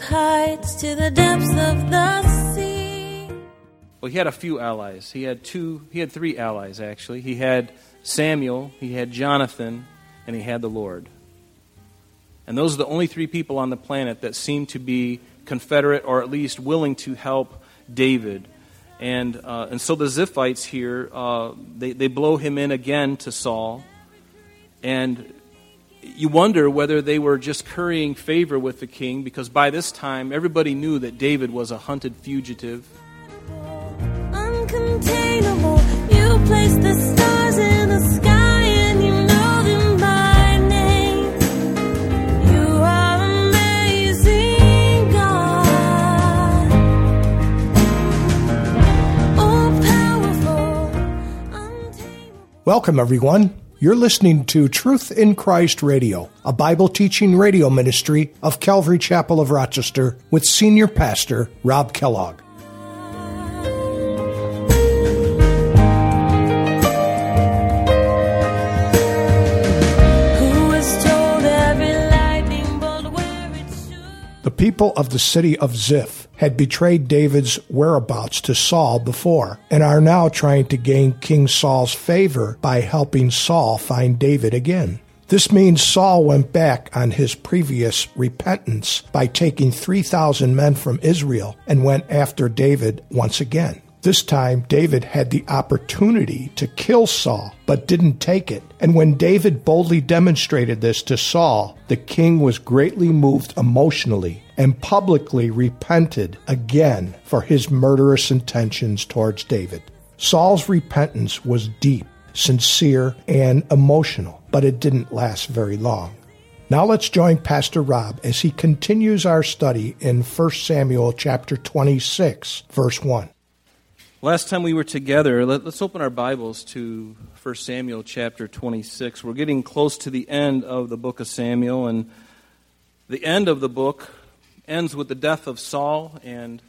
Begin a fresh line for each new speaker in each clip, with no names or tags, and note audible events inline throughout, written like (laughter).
with heights to the depths of the sea.
Well, he had a few allies. He had two, he had three allies, actually. He had Samuel, he had Jonathan, and he had the Lord. And those are the only three people on the planet that seem to be confederate or at least willing to help David. And, uh, and so the Ziphites here, uh, they, they blow him in again to Saul. And you wonder whether they were just currying favor with the king because by this time everybody knew that David was a hunted fugitive.
Uncontainable, you place the stars in the sky and you know them by name. You are amazing, God. All powerful, untamable.
Welcome, everyone. You're listening to Truth in Christ Radio, a Bible teaching radio ministry of Calvary Chapel of Rochester with Senior Pastor Rob Kellogg.
Who was told every lightning bolt where it should?
The people of the city of Ziph had betrayed David's whereabouts to Saul before and are now trying to gain King Saul's favor by helping Saul find David again. This means Saul went back on his previous repentance by taking 3,000 men from Israel and went after David once again. This time, David had the opportunity to kill Saul, but didn't take it. And when David boldly demonstrated this to Saul, the king was greatly moved emotionally and publicly repented again for his murderous intentions towards David. Saul's repentance was deep, sincere, and emotional, but it didn't last very long. Now let's join Pastor Rob as he continues our study in 1 Samuel chapter 26, verse 1.
Last time we were together, let, us open our Bibles to 1 Samuel chapter 26. We're getting close to the end of the book of Samuel, and the end of the book ends with the death of Saul, and,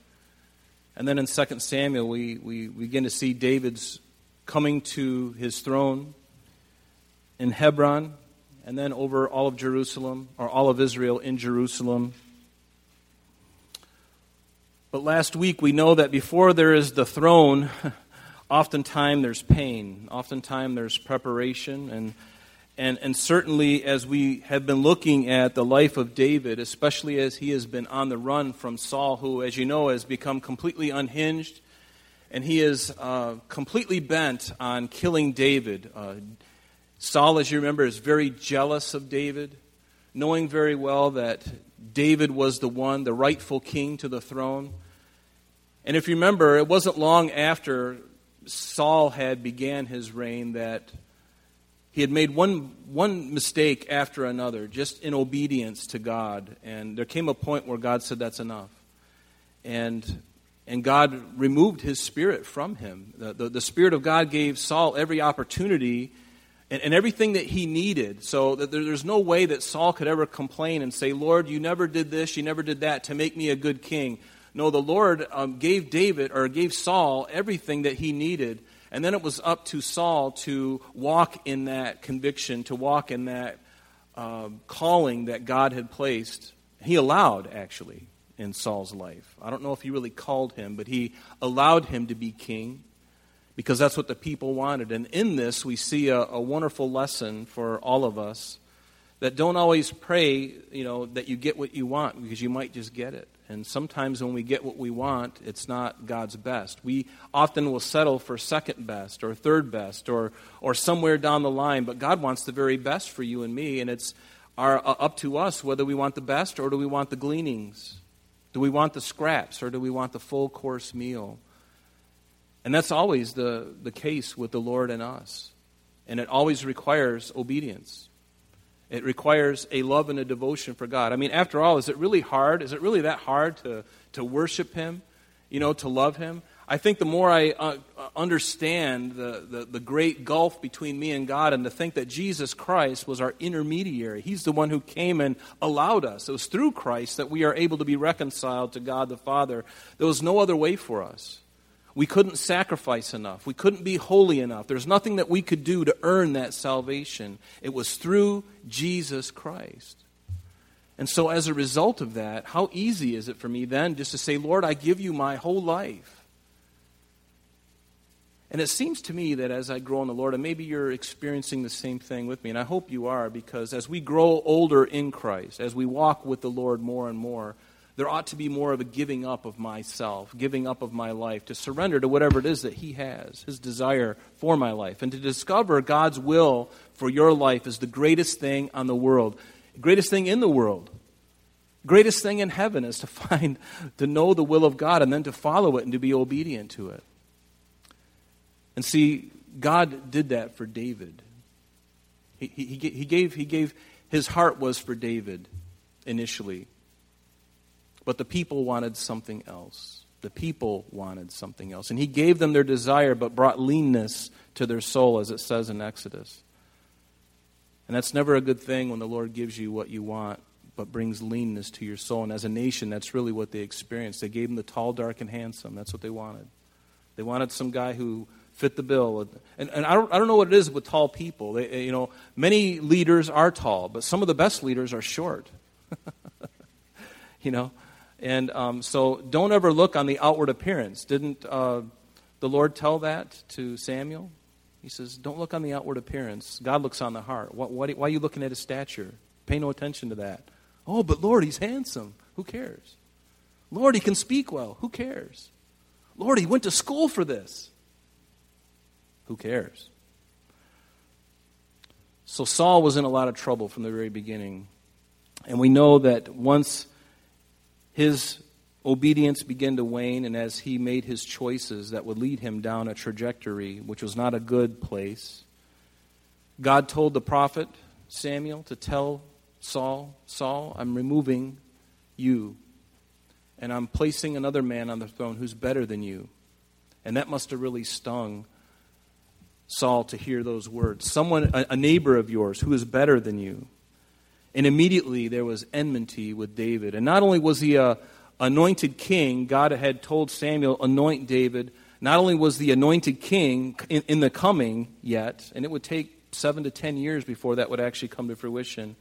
and then in 2 Samuel, we, we, begin to see David's coming to his throne in Hebron, and then over all of Jerusalem, or all of Israel in Jerusalem. But last week we know that before there is the throne, (laughs) oftentimes there's pain, oftentimes there's preparation, and, and, and certainly as we have been looking at the life of David, especially as he has been on the run from Saul, who, as you know, has become completely unhinged, and he is uh, completely bent on killing David. Uh, Saul, as you remember, is very jealous of David, knowing very well that David was the one, the rightful king to the throne. And if you remember, it wasn't long after Saul had began his reign that he had made one, one mistake after another, just in obedience to God. And there came a point where God said, That's enough. And, and God removed his spirit from him. The, the, the Spirit of God gave Saul every opportunity and, and everything that he needed. So that there, there's no way that Saul could ever complain and say, Lord, you never did this, you never did that to make me a good king. No, the Lord um, gave David or gave Saul everything that he needed. And then it was up to Saul to walk in that conviction, to walk in that um, calling that God had placed. He allowed, actually, in Saul's life. I don't know if he really called him, but he allowed him to be king because that's what the people wanted. And in this, we see a, a wonderful lesson for all of us that don't always pray, you know, that you get what you want because you might just get it. And sometimes when we get what we want, it's not God's best. We often will settle for second best or third best or, or somewhere down the line, but God wants the very best for you and me, and it's our, uh, up to us whether we want the best or do we want the gleanings. Do we want the scraps or do we want the full course meal? And that's always the, the case with the Lord and us. And it always requires obedience. It requires a love and a devotion for God. I mean, after all, is it really hard? Is it really that hard to, to worship Him, you know, to love Him? I think the more I uh, understand the, the, the, great gulf between me and God and to think that Jesus Christ was our intermediary, He's the one who came and allowed us. It was through Christ that we are able to be reconciled to God the Father. There was no other way for us. We couldn't sacrifice enough. We couldn't be holy enough. There's nothing that we could do to earn that salvation. It was through Jesus Christ. And so, as a result of that, how easy is it for me then just to say, Lord, I give you my whole life? And it seems to me that as I grow in the Lord, and maybe you're experiencing the same thing with me, and I hope you are, because as we grow older in Christ, as we walk with the Lord more and more, there ought to be more of a giving up of myself, giving up of my life, to surrender to whatever it is that He has, His desire for my life. And to discover God's will for your life is the greatest thing on the world, greatest thing in the world. Greatest thing in heaven is to (laughs) find, to know the will of God and then to follow it and to be obedient to it. And see, God did that for David. He, he, he, gave, he gave, his heart was for David initially. But the people wanted something else. The people wanted something else. And he gave them their desire, but brought leanness to their soul, as it says in Exodus. And that's never a good thing when the Lord gives you what you want, but brings leanness to your soul. And as a nation, that's really what they experienced. They gave him the tall, dark, and handsome. That's what they wanted. They wanted some guy who fit the bill. And, and I, don't, I don't know what it is with tall people. They, eh, you know, many leaders are tall, but some of the best leaders are short. (laughs) you know, and um, so don't ever look on the outward appearance. Didn't uh, the Lord tell that to Samuel? He says, Don't look on the outward appearance. God looks on the heart. What, what, why are you looking at his stature? Pay no attention to that. Oh, but Lord, he's handsome. Who cares? Lord, he can speak well. Who cares? Lord, he went to school for this. Who cares? So Saul was in a lot of trouble from the very beginning. And we know that once his obedience began to wane, and as he made his choices that would lead him down a trajectory which was not a good place, God told the prophet Samuel to tell Saul, Saul, I'm removing you, and I'm placing another man on the throne who's better than you. And that must have really stung Saul to hear those words. Someone, a, neighbor of yours who is better than you. And immediately there was enmity with David. And not only was he a anointed king, God had told Samuel, anoint David. Not only was the anointed king in, in the coming yet, and it would take seven to ten years before that would actually come to fruition.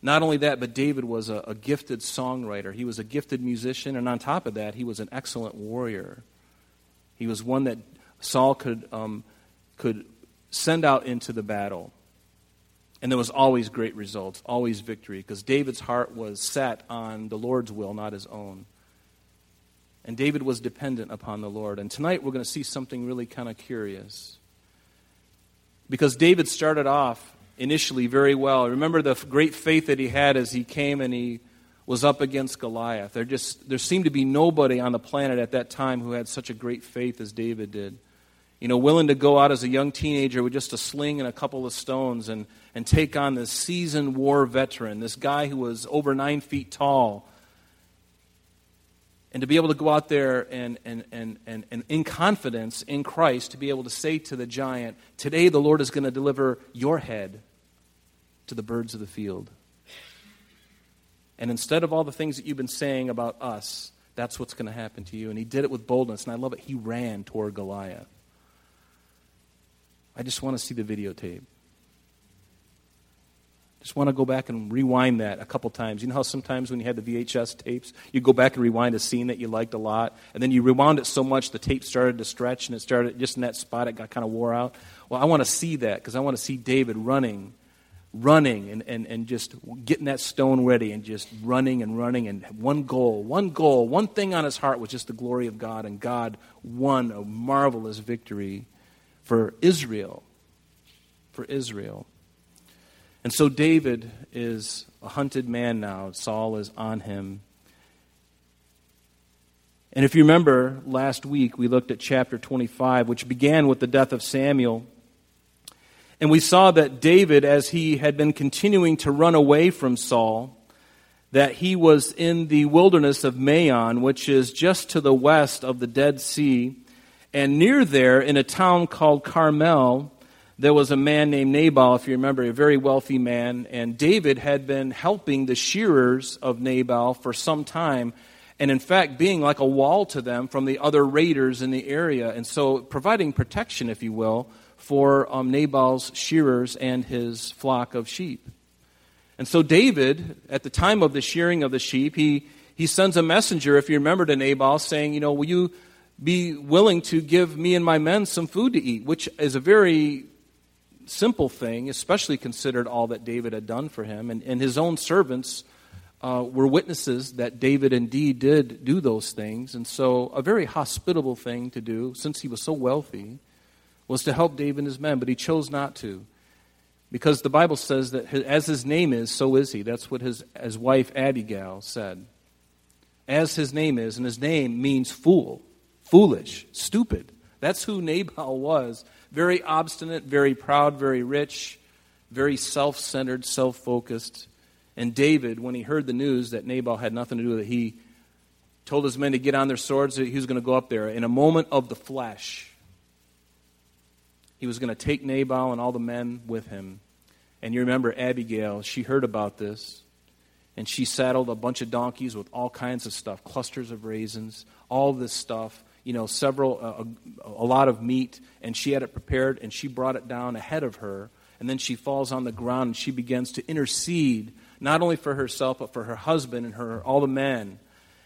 Not only that, but David was a, a, gifted songwriter. He was a gifted musician, and on top of that, he was an excellent warrior. He was one that Saul could um, could send out into the battle. And there was always great results, always victory, because David's heart was set on the Lord's will, not his own. And David was dependent upon the Lord. And tonight we're going to see something really kind of curious. Because David started off initially very well. Remember the great faith that he had as he came and he was up against Goliath. There just there seemed to be nobody on the planet at that time who had such a great faith as David did you know, willing to go out as a young teenager with just a sling and a couple of stones and, and take on this seasoned war veteran, this guy who was over nine feet tall. And to be able to go out there and, and, and, and, and in confidence in Christ, to be able to say to the giant, Today the Lord is going to deliver your head to the birds of the field. And instead of all the things that you've been saying about us, that's what's going to happen to you. And he did it with boldness, and I love it. He ran toward Goliath. I just want to see the videotape. Just want to go back and rewind that a couple times. You know how sometimes when you had the VHS tapes, you go back and rewind a scene that you liked a lot, and then you rewound it so much the tape started to stretch, and it started just in that spot, it got kind of wore out. Well, I want to see that because I want to see David running, running, and, and, and just getting that stone ready, and just running and running, and one goal, one goal, one thing on his heart was just the glory of God, and God won a marvelous victory for Israel. For Israel. And so David is a hunted man now. Saul is on him. And if you remember, last week we looked at chapter 25, which began with the death of Samuel. And we saw that David, as he had been continuing to run away from Saul, that he was in the wilderness of Maon, which is just to the west of the Dead Sea. And near there, in a town called Carmel, there was a man named Nabal, if you remember, a very wealthy man. And David had been helping the shearers of Nabal for some time, and in fact, being like a wall to them from the other raiders in the area. And so, providing protection, if you will, for um, Nabal's shearers and his flock of sheep. And so David, at the time of the shearing of the sheep, he, he sends a messenger, if you remember, to Nabal saying, you know, will you be willing to give me and my men some food to eat? Which is a very simple thing, especially considered all that David had done for him. And, and his own servants uh, were witnesses that David indeed did do those things. And so, a very hospitable thing to do, since he was so wealthy, was to help David and his men, but he chose not to. Because the Bible says that as his name is, so is he. That's what his, his wife Abigail said. As his name is, and his name means fool, foolish, stupid. That's who Nabal was. Very obstinate, very proud, very rich, very self centered, self focused. And David, when he heard the news that Nabal had nothing to do with it, he told his men to get on their swords. He was going to go up there. In a moment of the flesh, he was going to take Nabal and all the men with him. And you remember Abigail, she heard about this. And she saddled a bunch of donkeys with all kinds of stuff clusters of raisins, all this stuff, you know, several, uh, a, a lot of meat. And she had it prepared and she brought it down ahead of her. And then she falls on the ground and she begins to intercede not only for herself, but for her husband and her, all the men.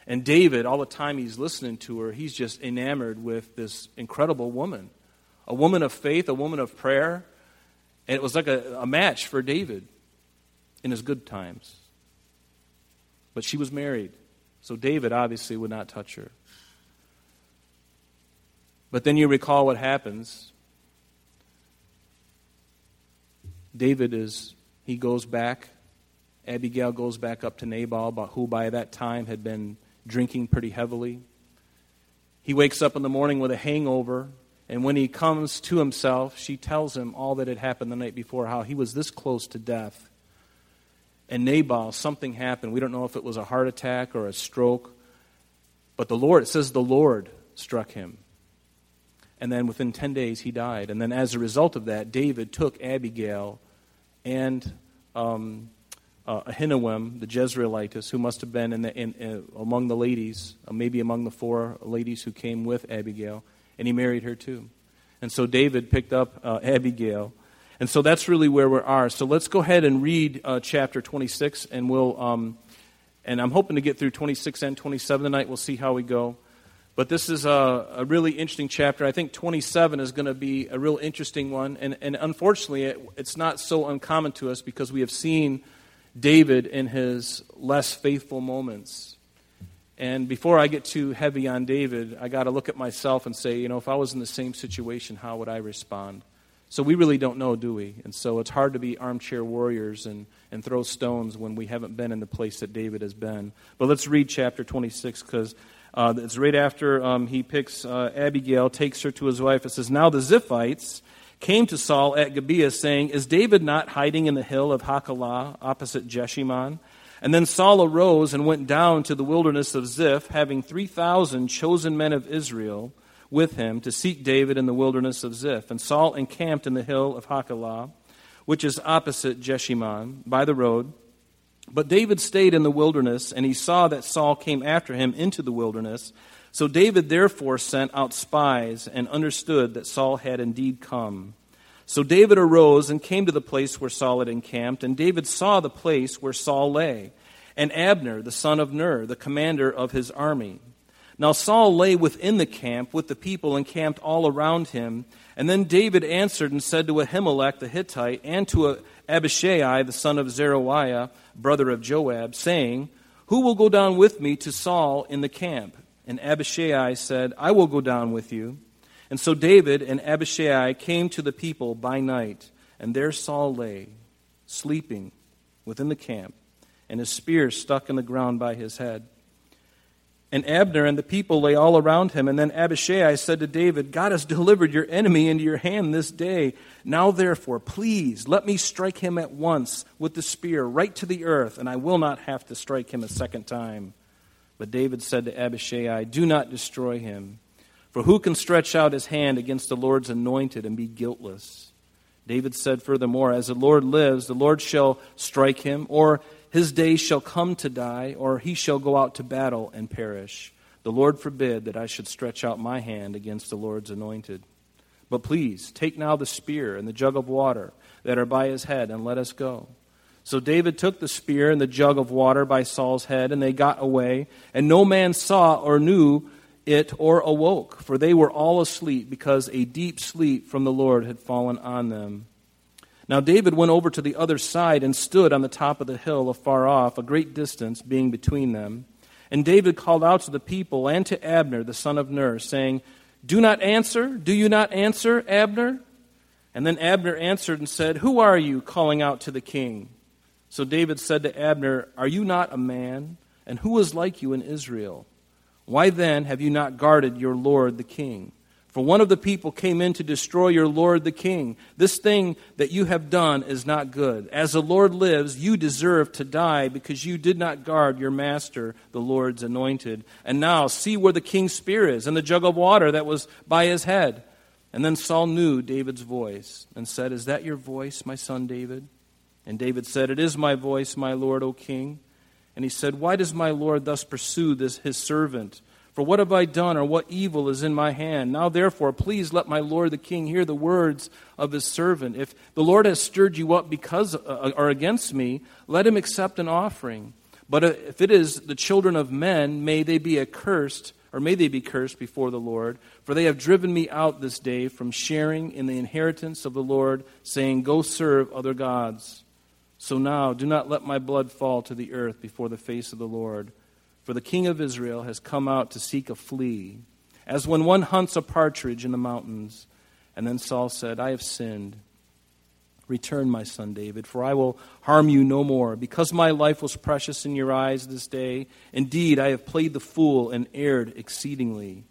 And David, all the time he's listening to her, he's just enamored with this incredible woman. A woman of faith, a woman of prayer. And it was like a, a match for David in his good times. But she was married. So David obviously would not touch her. But then you recall what happens. David is, he goes back Abigail goes back up to Nabal, who by that time had been drinking pretty heavily. He wakes up in the morning with a hangover, and when he comes to himself, she tells him all that had happened the night before, how he was this close to death. And Nabal, something happened. We don't know if it was a heart attack or a stroke, but the Lord, it says the Lord struck him. And then within 10 days, he died. And then as a result of that, David took Abigail and um, uh, Ahinoam, the Jezreelitess, who must have been in the, in, in, among the ladies, uh, maybe among the four ladies who came with Abigail, and he married her too. And so David picked up uh, Abigail. And so that's really where we are. So let's go ahead and read uh, chapter 26, and we'll, um, and I'm hoping to get through 26 and 27 tonight. We'll see how we go. But this is a, a really interesting chapter. I think 27 is going to be a real interesting one. And, and unfortunately, it, it's not so uncommon to us because we have seen David in his less faithful moments. And before I get too heavy on David, I got to look at myself and say, you know, if I was in the same situation, how would I respond? So we really don't know, do we? And so it's hard to be armchair warriors and, and throw stones when we haven't been in the place that David has been. But let's read chapter 26 because uh, it's right after um, he picks uh, Abigail, takes her to his wife. It says, Now the Ziphites came to Saul at Gibeah, saying, Is David not hiding in the hill of Hachilah opposite Jeshimon? And then Saul arose and went down to the wilderness of Ziph, having 3,000 chosen men of Israel with him to seek David in the wilderness of Ziph. And Saul encamped in the hill of Hachilah, which is opposite Jeshimon, by the road. But David stayed in the wilderness, and he saw that Saul came after him into the wilderness. So David therefore sent out spies and understood that Saul had indeed come. So David arose and came to the place where Saul had encamped, and David saw the place where Saul lay, and Abner, the son of Ner, the commander of his army. Now Saul lay within the camp with the people encamped all around him. And then David answered and said to Ahimelech the Hittite and to Abishai the son of Zeruiah, brother of Joab, saying, Who will go down with me to Saul in the camp? And Abishai said, I will go down with you. And so David and Abishai came to the people by night, and there Saul lay, sleeping within the camp, and his spear stuck in the ground by his head. And Abner and the people lay all around him. And then Abishai said to David, God has (laughs) delivered your enemy into your hand this day. Now, therefore, please let me strike him at once with the spear right to the earth, and I will not have to strike him a second time. But David said to Abishai, Do not destroy him. For who can stretch out his hand against the Lord's anointed and be guiltless? David said furthermore, As the Lord lives, the Lord shall strike him, or his days shall come to die, or he shall go out to battle and perish. The Lord forbid that I should stretch out my hand against the Lord's anointed. But please, take now the spear and the jug of water that are by his head, and let us go. So David took the spear and the jug of water by Saul's head, and they got away. And no man saw or knew it or awoke, for they were all asleep, because a deep sleep from the Lord had fallen on them. Now David went over to the other side and stood on the top of the hill afar off, a great distance being between them. And David called out to the people and to Abner, the son of Ner, saying, Do not answer, do you not answer, Abner? And then Abner answered and said, Who are you calling out to the king? So David said to Abner, Are you not a man? And who is like you in Israel? Why then have you not guarded your Lord the king? For one of the people came in to destroy your Lord the king. This thing that you have done is not good. As the Lord lives, you deserve to die because you did not guard your master, the Lord's anointed. And now see where the king's spear is and the jug of water that was by his head. And then Saul knew David's voice and said, Is that your voice, my son David? And David said, It is my voice, my Lord, O king. And he said, Why does my Lord thus pursue this his servant? For what have I done, or what evil is in my hand? Now, therefore, please let my lord the king hear the words of his servant. If the Lord has stirred you up because uh, or against me, let him accept an offering. But if it is the children of men, may they be accursed, or may they be cursed before the Lord. For they have driven me out this day from sharing in the inheritance of the Lord, saying, Go serve other gods. So now, do not let my blood fall to the earth before the face of the Lord. For the king of Israel has come out to seek a flea, as when one hunts a partridge in the mountains. And then Saul said, I have sinned. Return, my son David, for I will harm you no more. Because my life was precious in your eyes this day, indeed I have played the fool and erred exceedingly.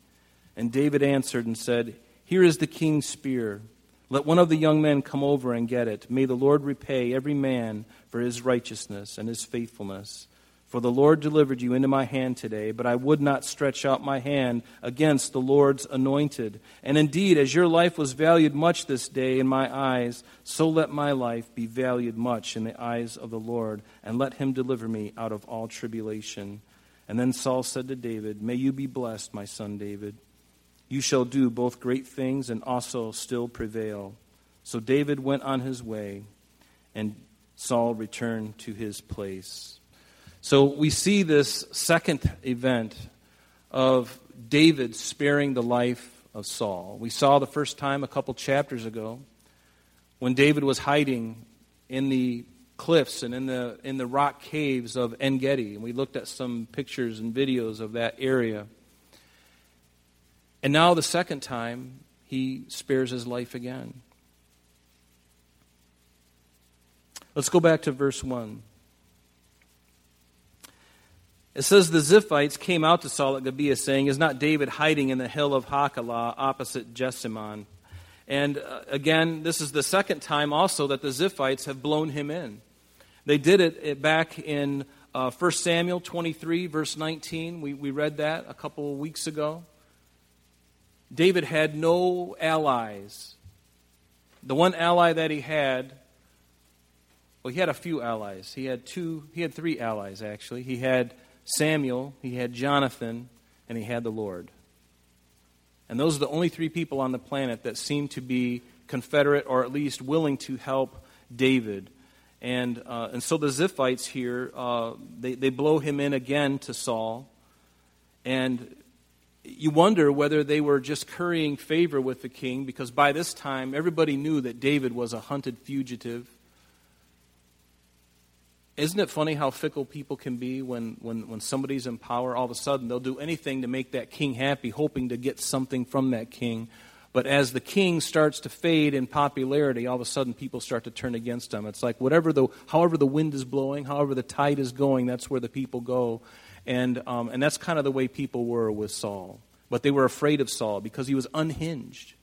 And David answered and said, Here is the king's spear. Let one of the young men come over and get it. May the Lord repay every man for his righteousness and his faithfulness. For the Lord delivered you into my hand today, but I would not stretch out my hand against the Lord's anointed. And indeed, as your life was valued much this day in my eyes, so let my life be valued much in the eyes of the Lord, and let him deliver me out of all tribulation. And then Saul said to David, May you be blessed, my son David. You shall do both great things and also still prevail. So David went on his way, and Saul returned to his place. So we see this second event of David sparing the life of Saul. We saw the first time a couple chapters ago when David was hiding in the cliffs and in the, in the rock caves of En Gedi. And we looked at some pictures and videos of that area. And now, the second time, he spares his life again. Let's go back to verse 1. It says the Ziphites came out to Saul at Gibeah, saying, Is not David hiding in the hill of Hachilah opposite Jeshimon? And uh, again, this is the second time also that the Ziphites have blown him in. They did it, it back in uh, 1 Samuel 23, verse 19. We, we read that a couple of weeks ago. David had no allies. The one ally that he had, well, he had a few allies. He had two, he had three allies, actually. He had Samuel, he had Jonathan, and he had the Lord. And those are the only three people on the planet that seem to be confederate or at least willing to help David. And, uh, and so the Ziphites here, uh, they, they blow him in again to Saul. And you wonder whether they were just currying favor with the king because by this time everybody knew that David was a hunted fugitive. Isn't it funny how fickle people can be when, when, when somebody's in power? All of a sudden, they'll do anything to make that king happy, hoping to get something from that king. But as the king starts to fade in popularity, all of a sudden people start to turn against him. It's like whatever the, however the wind is blowing, however the tide is going, that's where the people go. And, um, and that's kind of the way people were with Saul. But they were afraid of Saul because he was unhinged.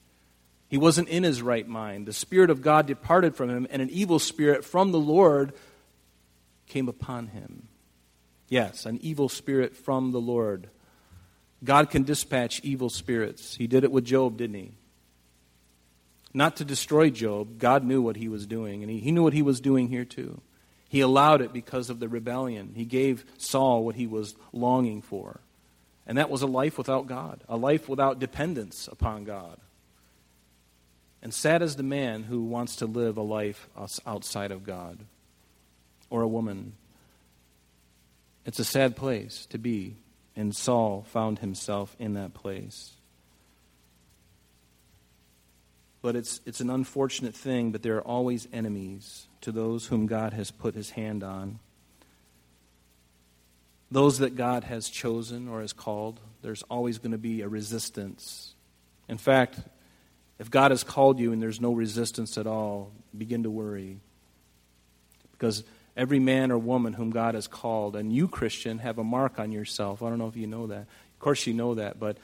He wasn't in his right mind. The Spirit of God departed from him, and an evil spirit from the Lord came upon him. Yes, an evil spirit from the Lord. God can dispatch evil spirits. He did it with Job, didn't he? Not to destroy Job. God knew what he was doing, and he, he knew what he was doing here too. He allowed it because of the rebellion. He gave Saul what he was longing for. And that was a life without God, a life without dependence upon God. And sad is the man who wants to live a life outside of God. Or a woman. It's a sad place to be, and Saul found himself in that place. But it's, it's an unfortunate thing, but there are always enemies to those whom God has put his hand on. Those that God has chosen or has called, there's always going to be a resistance. In fact, if God has called you and there's no resistance at all, begin to worry. Because every man or woman whom God has called, and you, Christian, have a mark on yourself. I don't know if you know that. Of course, you know that, but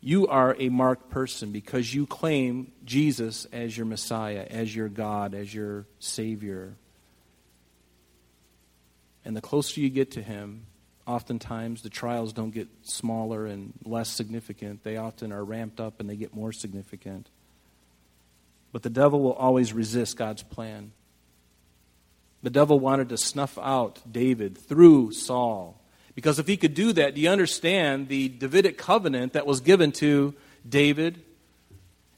you are a marked person because you claim Jesus as your Messiah, as your God, as your Savior. And the closer you get to Him, oftentimes the trials don't get smaller and less significant. They often are ramped up and they get more significant. But the devil will always resist God's plan. The devil wanted to snuff out David through Saul. Because if he could do that, do you understand the Davidic covenant that was given to David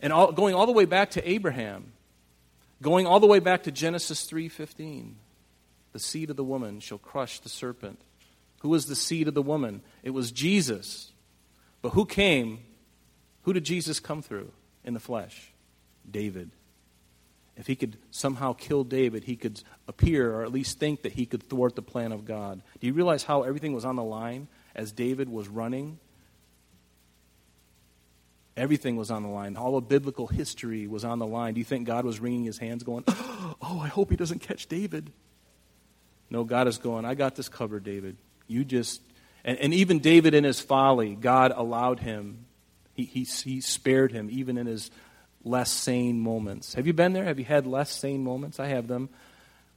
and all, going all the way back to Abraham, going all the way back to Genesis 3:15. The seed of the woman shall crush the serpent. Who was the seed of the woman? It was Jesus. But who came? Who did Jesus come through in the flesh? David. If he could somehow kill David, he could appear or at least think that he could thwart the plan of God. Do you realize how everything was on the line as David was running? Everything was on the line. All of biblical history was on the line. Do you think God was wringing his hands, going, (gasps) Oh, I hope he doesn't catch David? No, God is going, I got this covered, David. You just. And, and even David in his folly, God allowed him, he, he, he spared him, even in his less sane moments. Have you been there? Have you had less sane moments? I have them.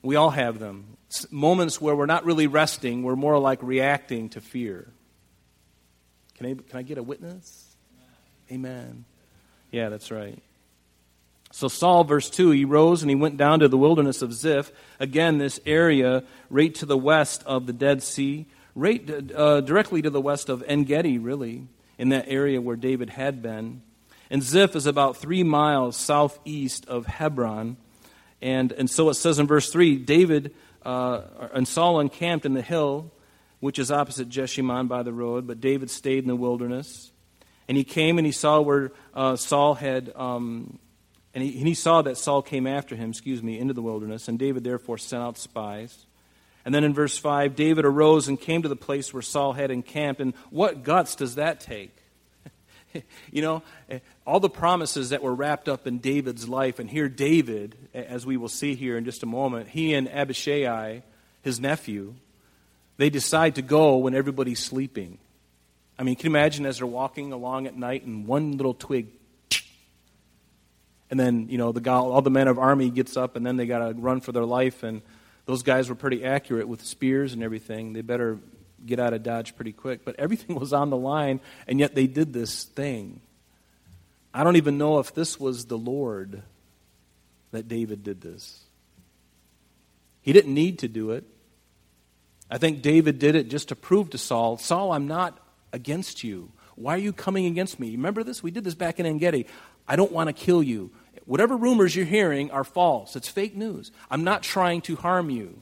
We all have them. Moments where we're not really resting, we're more like reacting to fear. Can I, can I get a witness? Amen. Yeah, that's right. So, Saul, verse 2, he rose and he went down to the wilderness of Ziph. Again, this area right to the west of the Dead Sea, right uh, directly to the west of En Gedi, really, in that area where David had been. And Ziph is about three miles southeast of Hebron. And, and so it says in verse 3 David uh, and Saul encamped in the hill, which is opposite Jeshimon by the road, but David stayed in the wilderness. And he came and he saw where uh, Saul had, um, and, he, and he saw that Saul came after him, excuse me, into the wilderness. And David therefore sent out spies. And then in verse 5, David arose and came to the place where Saul had encamped. And what guts does that take? (laughs) you know, eh, all the promises that were wrapped up in David's life. And here, David, eh, as we will see here in just a moment, he and Abishai, his nephew, they decide to go when everybody's sleeping. I mean, can you imagine as they're walking along at night and one little twig, and then, you know, the guy, all the men of army gets up and then they got to run for their life. And those guys were pretty accurate with spears and everything. They better get out of Dodge pretty quick. But everything (laughs) was on the line, and yet they did this thing. I don't even know if this was the Lord that David did this. He didn't need to do it. I think David did it just to prove to Saul, Saul, I'm not against you. Why are you coming against me? Remember this? We did this back in En Gedi. I don't want to kill you. Whatever rumors you're hearing are false. It's fake news. I'm not trying to harm you.